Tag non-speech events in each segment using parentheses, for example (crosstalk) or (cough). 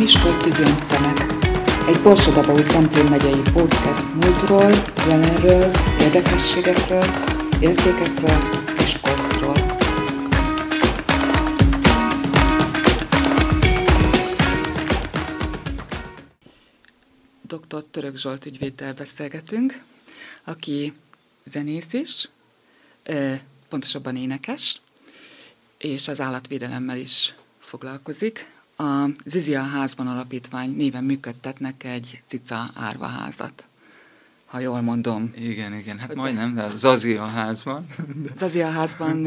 Miskolci Gyöngyszemek, egy Borsodabói Szentén megyei podcast múltról, jelenről, érdekességekről, értékekről és kocról. Dr. Török Zsolt ügyvéddel beszélgetünk, aki zenész is, pontosabban énekes, és az állatvédelemmel is foglalkozik. A Zizia Házban Alapítvány néven működtetnek egy cica árvaházat, ha jól mondom. Igen, igen, hát majdnem, de Zazia Házban. (laughs) Zazia Házban...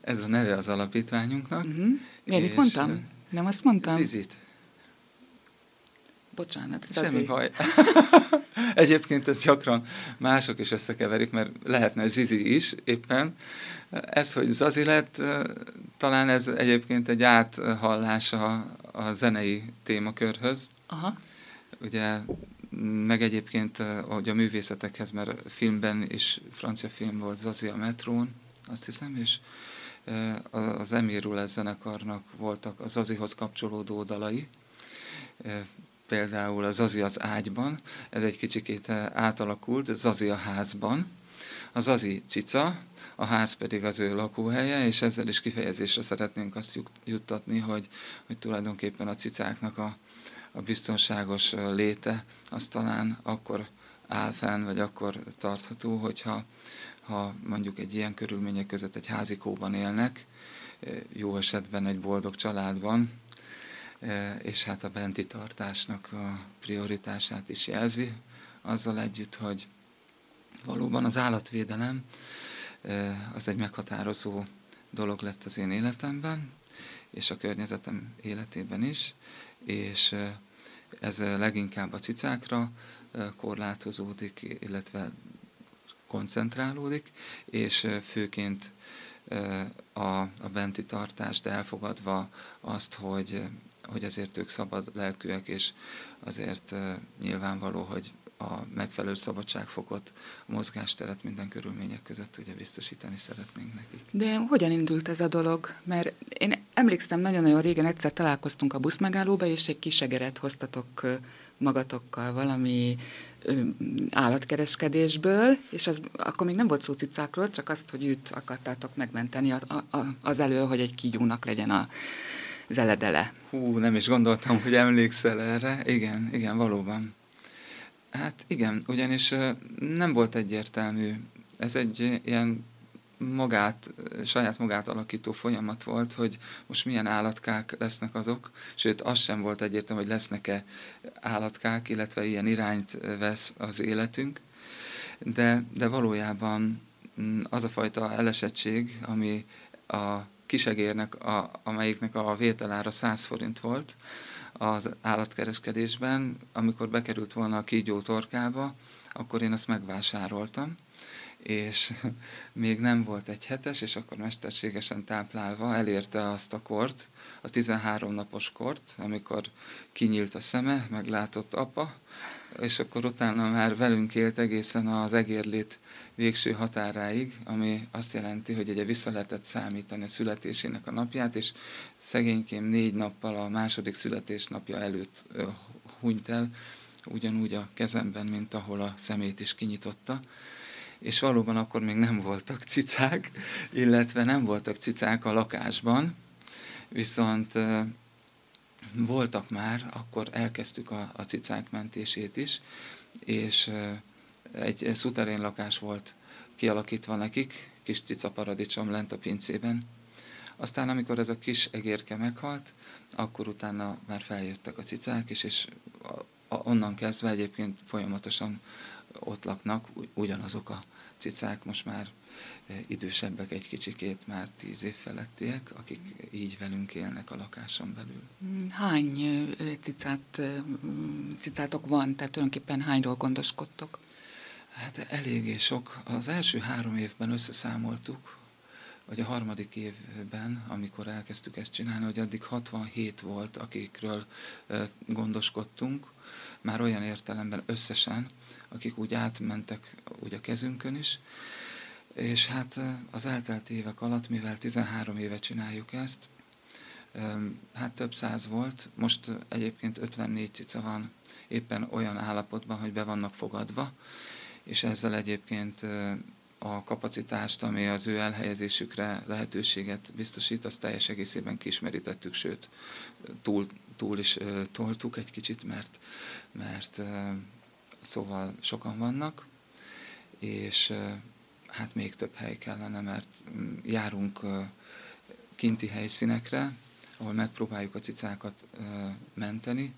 Ez a neve az alapítványunknak. Uh-huh. Miért mit mondtam? Nem azt mondtam? Zizit. Bocsánat, Zazi. Semmi baj. (laughs) Egyébként ez gyakran mások is összekeverik, mert lehetne Zizi is éppen. Ez, hogy Zazi lett, talán ez egyébként egy áthallása a zenei témakörhöz. Aha. Ugye, meg egyébként hogy a művészetekhez, mert filmben is francia film volt Zazi a metrón, azt hiszem, és az Emir zenekarnak voltak az Zazihoz kapcsolódó dalai, például a Zazi az ágyban, ez egy kicsikét átalakult, Zazi a házban, a Zazi cica, a ház pedig az ő lakóhelye, és ezzel is kifejezésre szeretnénk azt juttatni, hogy, hogy tulajdonképpen a cicáknak a, a biztonságos léte az talán akkor áll fenn, vagy akkor tartható, hogyha ha mondjuk egy ilyen körülmények között egy házikóban élnek, jó esetben egy boldog családban, és hát a benti tartásnak a prioritását is jelzi, azzal együtt, hogy valóban az állatvédelem az egy meghatározó dolog lett az én életemben, és a környezetem életében is, és ez leginkább a cicákra korlátozódik, illetve koncentrálódik, és főként a, a benti tartást elfogadva azt, hogy, hogy azért ők szabad lelkűek, és azért nyilvánvaló, hogy a megfelelő szabadságfokot, a mozgásteret minden körülmények között ugye biztosítani szeretnénk nekik. De hogyan indult ez a dolog? Mert én emlékszem, nagyon-nagyon régen egyszer találkoztunk a buszmegállóba, és egy kisegeret hoztatok magatokkal valami állatkereskedésből, és az, akkor még nem volt szó cicákról, csak azt, hogy őt akartátok megmenteni az elő, hogy egy kígyónak legyen a zeledele. Hú, nem is gondoltam, hogy emlékszel erre. Igen, igen, valóban. Hát igen, ugyanis nem volt egyértelmű. Ez egy ilyen magát, saját magát alakító folyamat volt, hogy most milyen állatkák lesznek azok, sőt az sem volt egyértelmű, hogy lesznek-e állatkák, illetve ilyen irányt vesz az életünk, de, de valójában mm, az a fajta elesettség, ami a kisegérnek, a, amelyiknek a vételára 100 forint volt, az állatkereskedésben, amikor bekerült volna a kígyó torkába, akkor én azt megvásároltam, és (laughs) még nem volt egy hetes, és akkor mesterségesen táplálva elérte azt a kort, a 13 napos kort, amikor kinyílt a szeme, meglátott apa, és akkor utána már velünk élt egészen az egérlét végső határáig, ami azt jelenti, hogy ugye vissza lehetett számítani a születésének a napját, és szegénykém négy nappal a második születésnapja előtt hunyt el, ugyanúgy a kezemben, mint ahol a szemét is kinyitotta. És valóban akkor még nem voltak cicák, illetve nem voltak cicák a lakásban, viszont voltak már, akkor elkezdtük a, a cicák mentését is, és egy szuterén lakás volt kialakítva nekik, kis cica paradicsom lent a pincében. Aztán, amikor ez a kis egérke meghalt, akkor utána már feljöttek a cicák is, és onnan kezdve egyébként folyamatosan ott laknak ugyanazok a cicák, most már idősebbek egy kicsikét, már tíz év felettiek, akik így velünk élnek a lakáson belül. Hány cicát, cicátok van, tehát tulajdonképpen hányról gondoskodtok? Hát eléggé sok. Az első három évben összeszámoltuk, vagy a harmadik évben, amikor elkezdtük ezt csinálni, hogy addig 67 volt, akikről gondoskodtunk, már olyan értelemben összesen, akik úgy átmentek úgy a kezünkön is, és hát az eltelt évek alatt, mivel 13 éve csináljuk ezt, Hát több száz volt, most egyébként 54 cica van éppen olyan állapotban, hogy be vannak fogadva, és ezzel egyébként a kapacitást, ami az ő elhelyezésükre lehetőséget biztosít, azt teljes egészében kismerítettük, sőt, túl, túl is toltuk egy kicsit, mert, mert szóval sokan vannak, és hát még több hely kellene, mert mm, járunk kinti helyszínekre, ahol megpróbáljuk a cicákat menteni,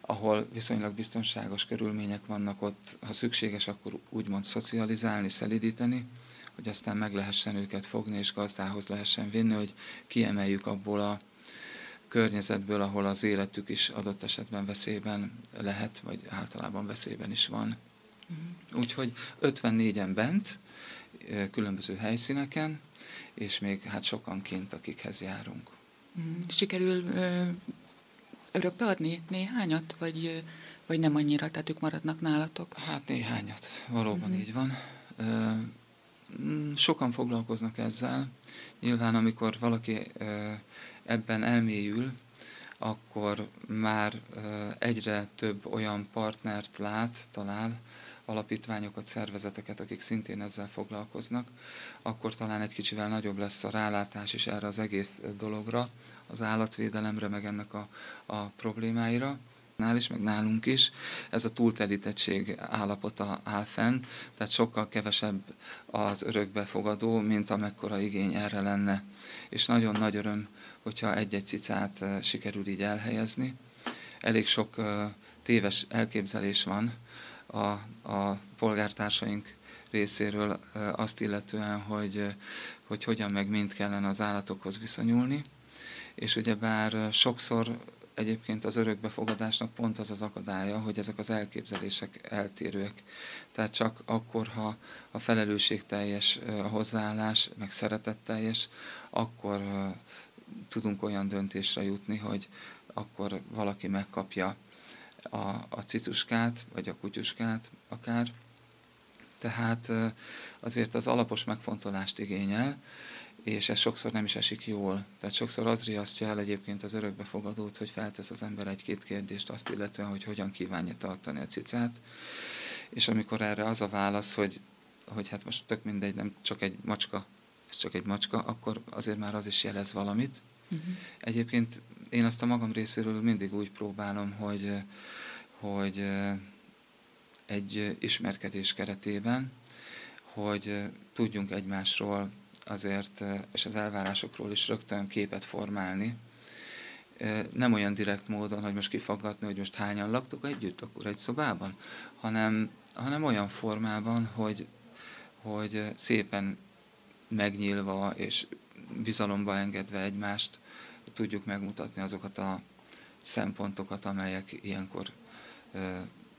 ahol viszonylag biztonságos körülmények vannak ott, ha szükséges, akkor úgymond szocializálni, szelidíteni, hogy aztán meg lehessen őket fogni és gazdához lehessen vinni, hogy kiemeljük abból a környezetből, ahol az életük is adott esetben veszélyben lehet, vagy általában veszélyben is van. Mm. Úgyhogy 54-en bent, különböző helyszíneken, és még hát sokan kint, akikhez járunk. Mm. Sikerül örökbe adni néhányat, vagy, vagy nem annyira, tehát ők maradnak nálatok? Hát néhányat, valóban mm-hmm. így van. Mm, sokan foglalkoznak ezzel. Nyilván, amikor valaki ebben elmélyül, akkor már egyre több olyan partnert lát, talál, alapítványokat, szervezeteket, akik szintén ezzel foglalkoznak, akkor talán egy kicsivel nagyobb lesz a rálátás is erre az egész dologra, az állatvédelemre, meg ennek a, a problémáira nál is, meg nálunk is, ez a túltelítettség állapota áll fenn, tehát sokkal kevesebb az örökbefogadó, mint amekkora igény erre lenne. És nagyon nagy öröm, hogyha egy-egy cicát sikerül így elhelyezni. Elég sok téves elképzelés van a, a polgártársaink részéről azt illetően, hogy, hogy hogyan meg mind kellene az állatokhoz viszonyulni és ugyebár sokszor egyébként az örökbefogadásnak pont az az akadálya, hogy ezek az elképzelések eltérőek. Tehát csak akkor, ha a felelősségteljes a hozzáállás, meg szeretetteljes, akkor tudunk olyan döntésre jutni, hogy akkor valaki megkapja a, a cicuskát, vagy a kutyuskát akár. Tehát azért az alapos megfontolást igényel, és ez sokszor nem is esik jól. Tehát sokszor az riasztja el egyébként az örökbefogadót, hogy feltesz az ember egy-két kérdést azt illetően, hogy hogyan kívánja tartani a cicát, és amikor erre az a válasz, hogy, hogy hát most tök mindegy, nem csak egy macska, ez csak egy macska, akkor azért már az is jelez valamit. Uh-huh. Egyébként én azt a magam részéről mindig úgy próbálom, hogy, hogy egy ismerkedés keretében, hogy tudjunk egymásról azért, és az elvárásokról is rögtön képet formálni. Nem olyan direkt módon, hogy most kifaggatni, hogy most hányan laktok együtt, akkor egy szobában, hanem, hanem olyan formában, hogy, hogy szépen megnyílva és bizalomba engedve egymást tudjuk megmutatni azokat a szempontokat, amelyek ilyenkor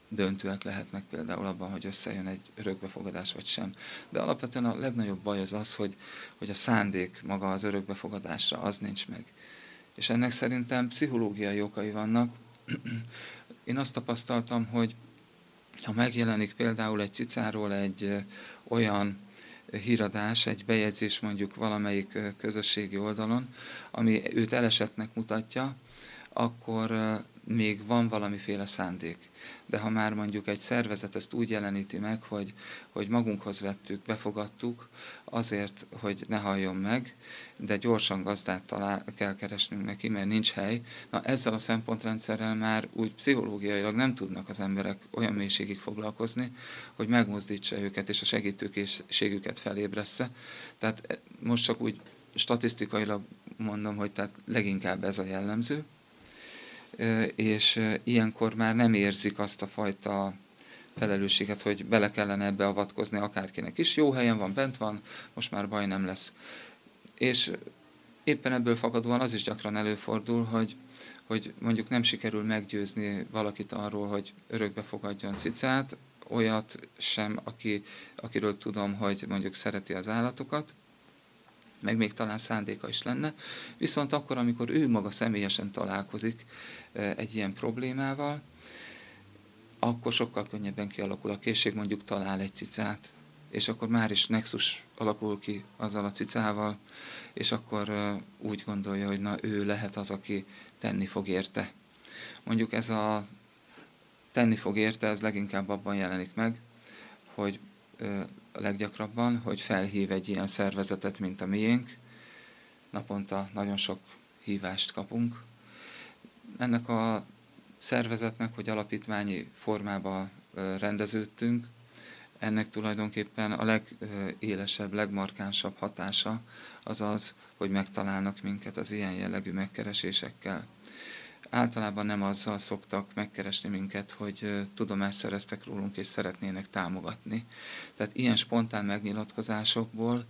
döntőek lehetnek például abban, hogy összejön egy örökbefogadás vagy sem. De alapvetően a legnagyobb baj az az, hogy, hogy a szándék maga az örökbefogadásra az nincs meg. És ennek szerintem pszichológiai okai vannak. Én azt tapasztaltam, hogy ha megjelenik például egy cicáról egy olyan híradás, egy bejegyzés mondjuk valamelyik közösségi oldalon, ami őt elesetnek mutatja, akkor még van valamiféle szándék de ha már mondjuk egy szervezet ezt úgy jeleníti meg, hogy, hogy magunkhoz vettük, befogadtuk, azért, hogy ne halljon meg, de gyorsan gazdát talál, kell keresnünk neki, mert nincs hely. Na ezzel a szempontrendszerrel már úgy pszichológiailag nem tudnak az emberek olyan mélységig foglalkozni, hogy megmozdítsa őket és a segítőkészségüket felébressze. Tehát e, most csak úgy statisztikailag mondom, hogy tehát leginkább ez a jellemző és ilyenkor már nem érzik azt a fajta felelősséget, hogy bele kellene ebbe avatkozni akárkinek is. Jó helyen van, bent van, most már baj nem lesz. És éppen ebből fakadóan az is gyakran előfordul, hogy, hogy mondjuk nem sikerül meggyőzni valakit arról, hogy örökbe fogadjon cicát, olyat sem, aki, akiről tudom, hogy mondjuk szereti az állatokat, meg még talán szándéka is lenne, viszont akkor, amikor ő maga személyesen találkozik egy ilyen problémával, akkor sokkal könnyebben kialakul a készség, mondjuk talál egy cicát, és akkor már is nexus alakul ki azzal a cicával, és akkor úgy gondolja, hogy na ő lehet az, aki tenni fog érte. Mondjuk ez a tenni fog érte, ez leginkább abban jelenik meg, hogy leggyakrabban, hogy felhív egy ilyen szervezetet, mint a miénk. Naponta nagyon sok hívást kapunk. Ennek a szervezetnek, hogy alapítványi formába rendeződtünk, ennek tulajdonképpen a legélesebb, legmarkánsabb hatása az az, hogy megtalálnak minket az ilyen jellegű megkeresésekkel. Általában nem azzal szoktak megkeresni minket, hogy tudomást szereztek rólunk és szeretnének támogatni. Tehát ilyen spontán megnyilatkozásokból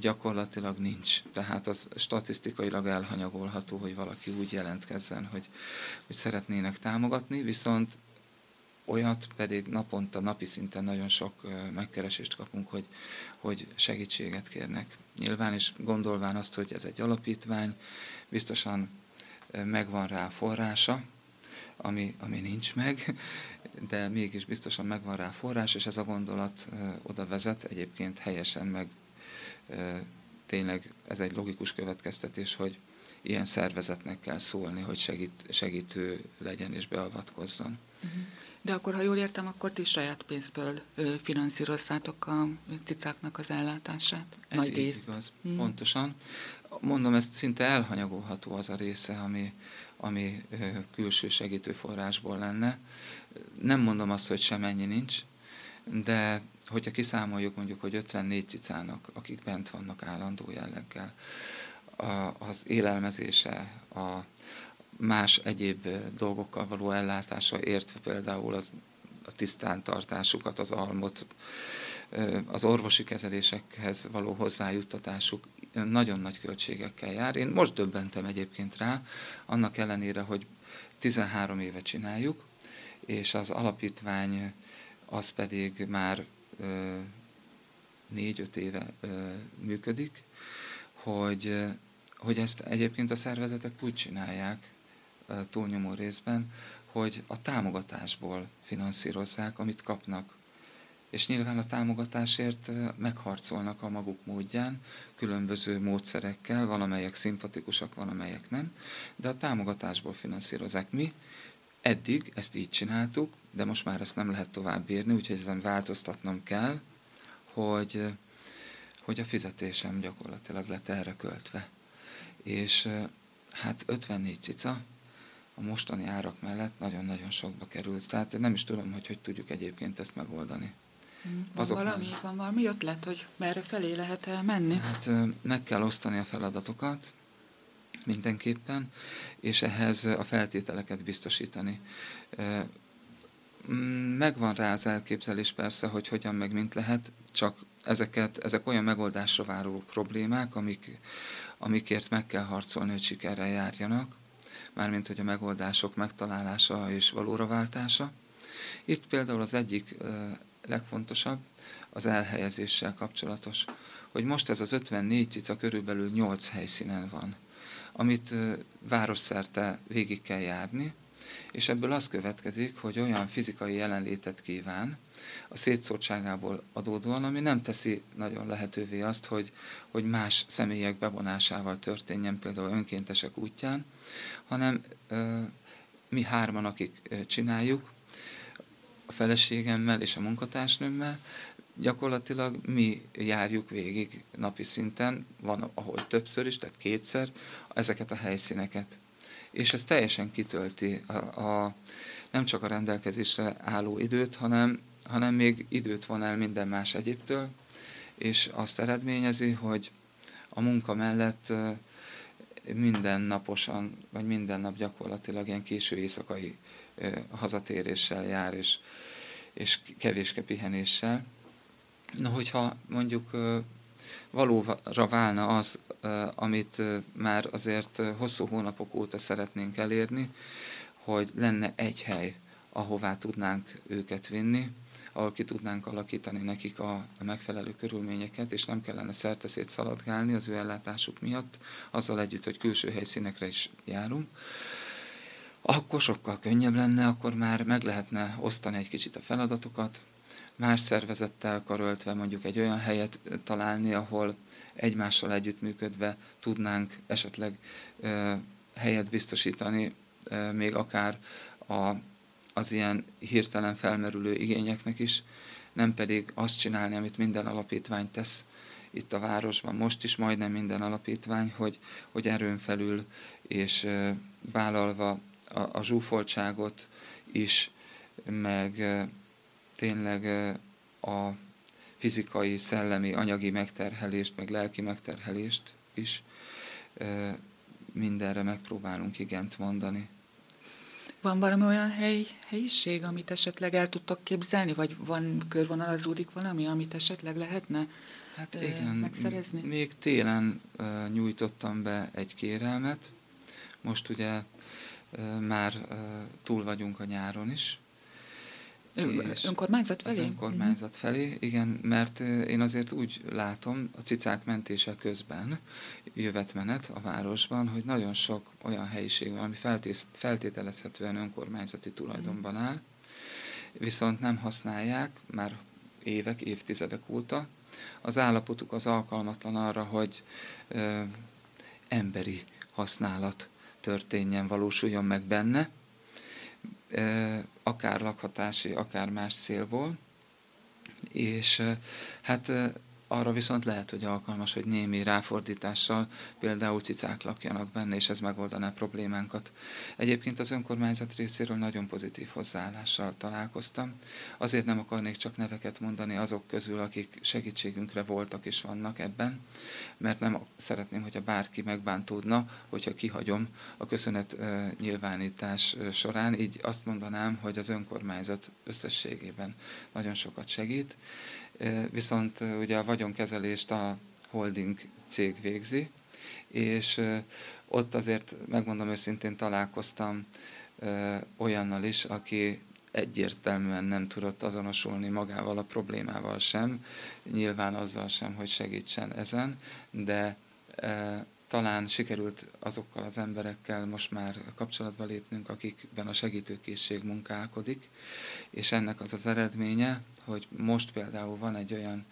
gyakorlatilag nincs. Tehát az statisztikailag elhanyagolható, hogy valaki úgy jelentkezzen, hogy, hogy szeretnének támogatni, viszont olyat pedig naponta, napi szinten nagyon sok megkeresést kapunk, hogy, hogy segítséget kérnek. Nyilván is gondolván azt, hogy ez egy alapítvány, biztosan megvan rá forrása, ami, ami nincs meg, de mégis biztosan megvan rá forrás, és ez a gondolat oda vezet, egyébként helyesen meg tényleg ez egy logikus következtetés, hogy ilyen szervezetnek kell szólni, hogy segít, segítő legyen és beavatkozzon. Uh-huh. De akkor, ha jól értem, akkor ti saját pénzből finanszírozzátok a cicáknak az ellátását? Ez Nagy részt. igaz, hmm. pontosan. Mondom, ez szinte elhanyagolható az a része, ami, ami külső segítőforrásból lenne. Nem mondom azt, hogy semennyi nincs, de hogyha kiszámoljuk mondjuk, hogy 54 cicának, akik bent vannak állandó jelleggel, az élelmezése, a, más egyéb dolgokkal való ellátása, értve például az, a tisztántartásukat, az almot, az orvosi kezelésekhez való hozzájuttatásuk nagyon nagy költségekkel jár. Én most döbbentem egyébként rá, annak ellenére, hogy 13 éve csináljuk, és az alapítvány az pedig már 4-5 éve működik, hogy, hogy ezt egyébként a szervezetek úgy csinálják, túlnyomó részben, hogy a támogatásból finanszírozzák, amit kapnak. És nyilván a támogatásért megharcolnak a maguk módján, különböző módszerekkel, van amelyek szimpatikusak, van amelyek nem, de a támogatásból finanszírozzák. Mi eddig ezt így csináltuk, de most már ezt nem lehet tovább bírni, úgyhogy ezen változtatnom kell, hogy, hogy a fizetésem gyakorlatilag lett erre költve. És hát 54 cica, a mostani árak mellett nagyon-nagyon sokba került. Tehát nem is tudom, hogy hogy tudjuk egyébként ezt megoldani. Hmm. Van Azok valami, nem... van valami ötlet, hogy merre felé lehet menni? Hát meg kell osztani a feladatokat mindenképpen, és ehhez a feltételeket biztosítani. Megvan rá az elképzelés persze, hogy hogyan meg mint lehet, csak ezeket, ezek olyan megoldásra váró problémák, amik, amikért meg kell harcolni, hogy sikerrel járjanak mármint hogy a megoldások megtalálása és valóra váltása. Itt például az egyik legfontosabb az elhelyezéssel kapcsolatos, hogy most ez az 54 cica körülbelül 8 helyszínen van, amit városszerte végig kell járni, és ebből az következik, hogy olyan fizikai jelenlétet kíván, a szétszórtságából adódóan, ami nem teszi nagyon lehetővé azt, hogy, hogy más személyek bevonásával történjen, például önkéntesek útján, hanem mi hárman, akik csináljuk, a feleségemmel és a munkatársnőmmel, gyakorlatilag mi járjuk végig napi szinten, van ahol többször is, tehát kétszer, ezeket a helyszíneket. És ez teljesen kitölti a, a, nem csak a rendelkezésre álló időt, hanem, hanem még időt von el minden más egyébtől, és azt eredményezi, hogy a munka mellett minden naposan, vagy minden nap gyakorlatilag ilyen késő éjszakai hazatéréssel jár, és, és kevéske pihenéssel. Na, hogyha mondjuk valóra válna az, amit már azért hosszú hónapok óta szeretnénk elérni, hogy lenne egy hely, ahová tudnánk őket vinni, ahol ki tudnánk alakítani nekik a, a megfelelő körülményeket, és nem kellene szerteszét szaladgálni az ő ellátásuk miatt, azzal együtt, hogy külső helyszínekre is járunk, akkor sokkal könnyebb lenne, akkor már meg lehetne osztani egy kicsit a feladatokat, más szervezettel karöltve mondjuk egy olyan helyet találni, ahol egymással együttműködve tudnánk esetleg helyet biztosítani, még akár a, az ilyen hirtelen felmerülő igényeknek is, nem pedig azt csinálni, amit minden alapítvány tesz itt a városban, most is majdnem minden alapítvány, hogy, hogy erőn felül és vállalva a, a zsúfoltságot is, meg tényleg a fizikai, szellemi, anyagi megterhelést, meg lelki megterhelést is mindenre megpróbálunk igent mondani. Van valami olyan hely, helyiség, amit esetleg el tudtok képzelni, vagy van körvonalazódik valami, amit esetleg lehetne hát igen, megszerezni? Még télen uh, nyújtottam be egy kérelmet, most ugye uh, már uh, túl vagyunk a nyáron is, önkormányzat felé? Az önkormányzat mhm. felé, igen, mert én azért úgy látom a cicák mentése közben, jövetmenet a városban, hogy nagyon sok olyan helyiség van, ami feltételezhetően önkormányzati tulajdonban áll, viszont nem használják már évek, évtizedek óta. Az állapotuk az alkalmatlan arra, hogy ö, emberi használat történjen, valósuljon meg benne, akár lakhatási, akár más célból, és hát arra viszont lehet, hogy alkalmas, hogy némi ráfordítással például cicák lakjanak benne, és ez megoldaná problémánkat. Egyébként az önkormányzat részéről nagyon pozitív hozzáállással találkoztam. Azért nem akarnék csak neveket mondani azok közül, akik segítségünkre voltak és vannak ebben, mert nem szeretném, hogyha bárki megbántódna, hogyha kihagyom a köszönet nyilvánítás során. Így azt mondanám, hogy az önkormányzat összességében nagyon sokat segít viszont ugye a vagyonkezelést a holding cég végzi, és ott azért, megmondom őszintén, találkoztam olyannal is, aki egyértelműen nem tudott azonosulni magával a problémával sem, nyilván azzal sem, hogy segítsen ezen, de talán sikerült azokkal az emberekkel most már kapcsolatba lépnünk, akikben a segítőkészség munkálkodik, és ennek az az eredménye, hogy most például van egy olyan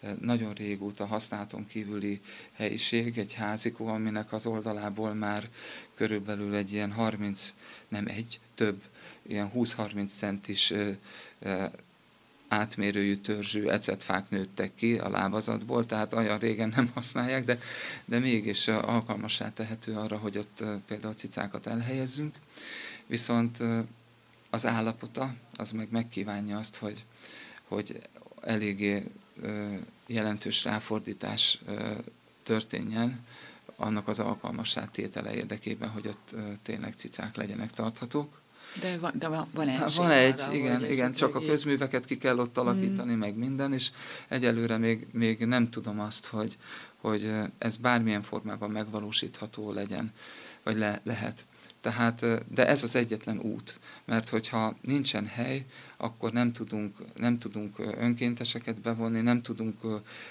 eh, nagyon régóta használaton kívüli helyiség, egy házikó, aminek az oldalából már körülbelül egy ilyen 30, nem egy, több, ilyen 20-30 centis eh, eh, átmérőjű törzsű ecetfák nőttek ki a lábazatból, tehát olyan régen nem használják, de, de mégis alkalmassá tehető arra, hogy ott például cicákat elhelyezzünk. Viszont az állapota, az meg megkívánja azt, hogy, hogy eléggé jelentős ráfordítás történjen annak az alkalmassá tétele érdekében, hogy ott tényleg cicák legyenek tarthatók. De van, de van, van egy. Van egy, arra, igen, igen csak a közműveket ki kell ott alakítani, mm. meg minden, és egyelőre még, még nem tudom azt, hogy, hogy ez bármilyen formában megvalósítható legyen, vagy le, lehet. Tehát, de ez az egyetlen út, mert hogyha nincsen hely, akkor nem tudunk, nem tudunk önkénteseket bevonni, nem tudunk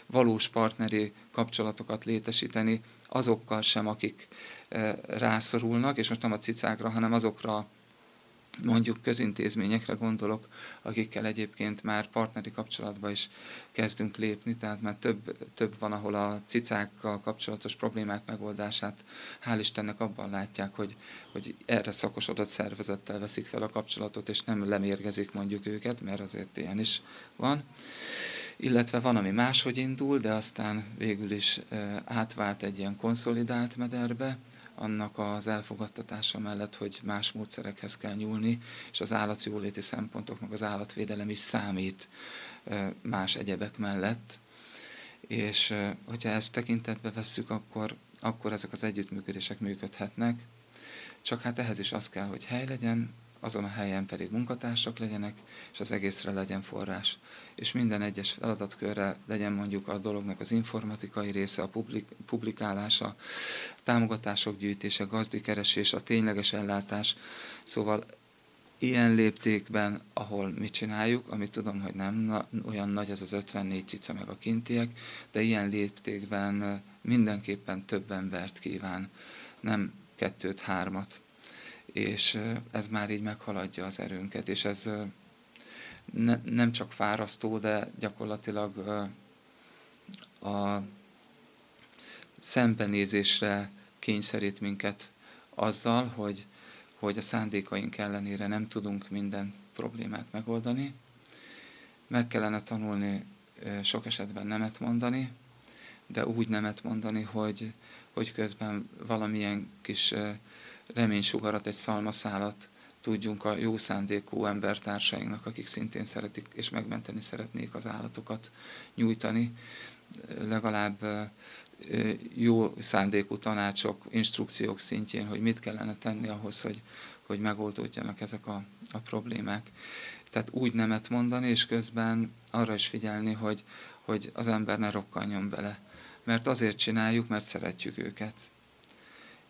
valós partneri kapcsolatokat létesíteni azokkal sem, akik rászorulnak, és most nem a cicákra, hanem azokra mondjuk közintézményekre gondolok, akikkel egyébként már partneri kapcsolatba is kezdünk lépni, tehát már több, több van, ahol a cicákkal kapcsolatos problémák megoldását hál' Istennek abban látják, hogy, hogy erre szakosodott szervezettel veszik fel a kapcsolatot, és nem lemérgezik mondjuk őket, mert azért ilyen is van. Illetve van, ami máshogy indul, de aztán végül is átvált egy ilyen konszolidált mederbe, annak az elfogadtatása mellett, hogy más módszerekhez kell nyúlni, és az állatjóléti szempontok, meg az állatvédelem is számít más egyebek mellett. És hogyha ezt tekintetbe vesszük, akkor, akkor ezek az együttműködések működhetnek. Csak hát ehhez is az kell, hogy hely legyen, azon a helyen pedig munkatársak legyenek, és az egészre legyen forrás. És minden egyes feladatkörre legyen mondjuk a dolognak az informatikai része, a publik, publikálása, támogatások gyűjtése, gazdikeresés, a tényleges ellátás. Szóval ilyen léptékben, ahol mi csináljuk, amit tudom, hogy nem na, olyan nagy az az 54 cica meg a kintiek, de ilyen léptékben mindenképpen több embert kíván, nem kettőt, hármat és ez már így meghaladja az erőnket, és ez ne, nem csak fárasztó, de gyakorlatilag a szembenézésre kényszerít minket azzal, hogy, hogy a szándékaink ellenére nem tudunk minden problémát megoldani. Meg kellene tanulni sok esetben nemet mondani, de úgy nemet mondani, hogy, hogy közben valamilyen kis reménysugarat, egy szalmaszálat tudjunk a jó szándékú embertársainknak, akik szintén szeretik és megmenteni szeretnék az állatokat nyújtani, legalább jó szándékú tanácsok, instrukciók szintjén, hogy mit kellene tenni ahhoz, hogy, hogy megoldódjanak ezek a, a problémák. Tehát úgy nemet mondani, és közben arra is figyelni, hogy, hogy az ember ne rokkanjon bele. Mert azért csináljuk, mert szeretjük őket.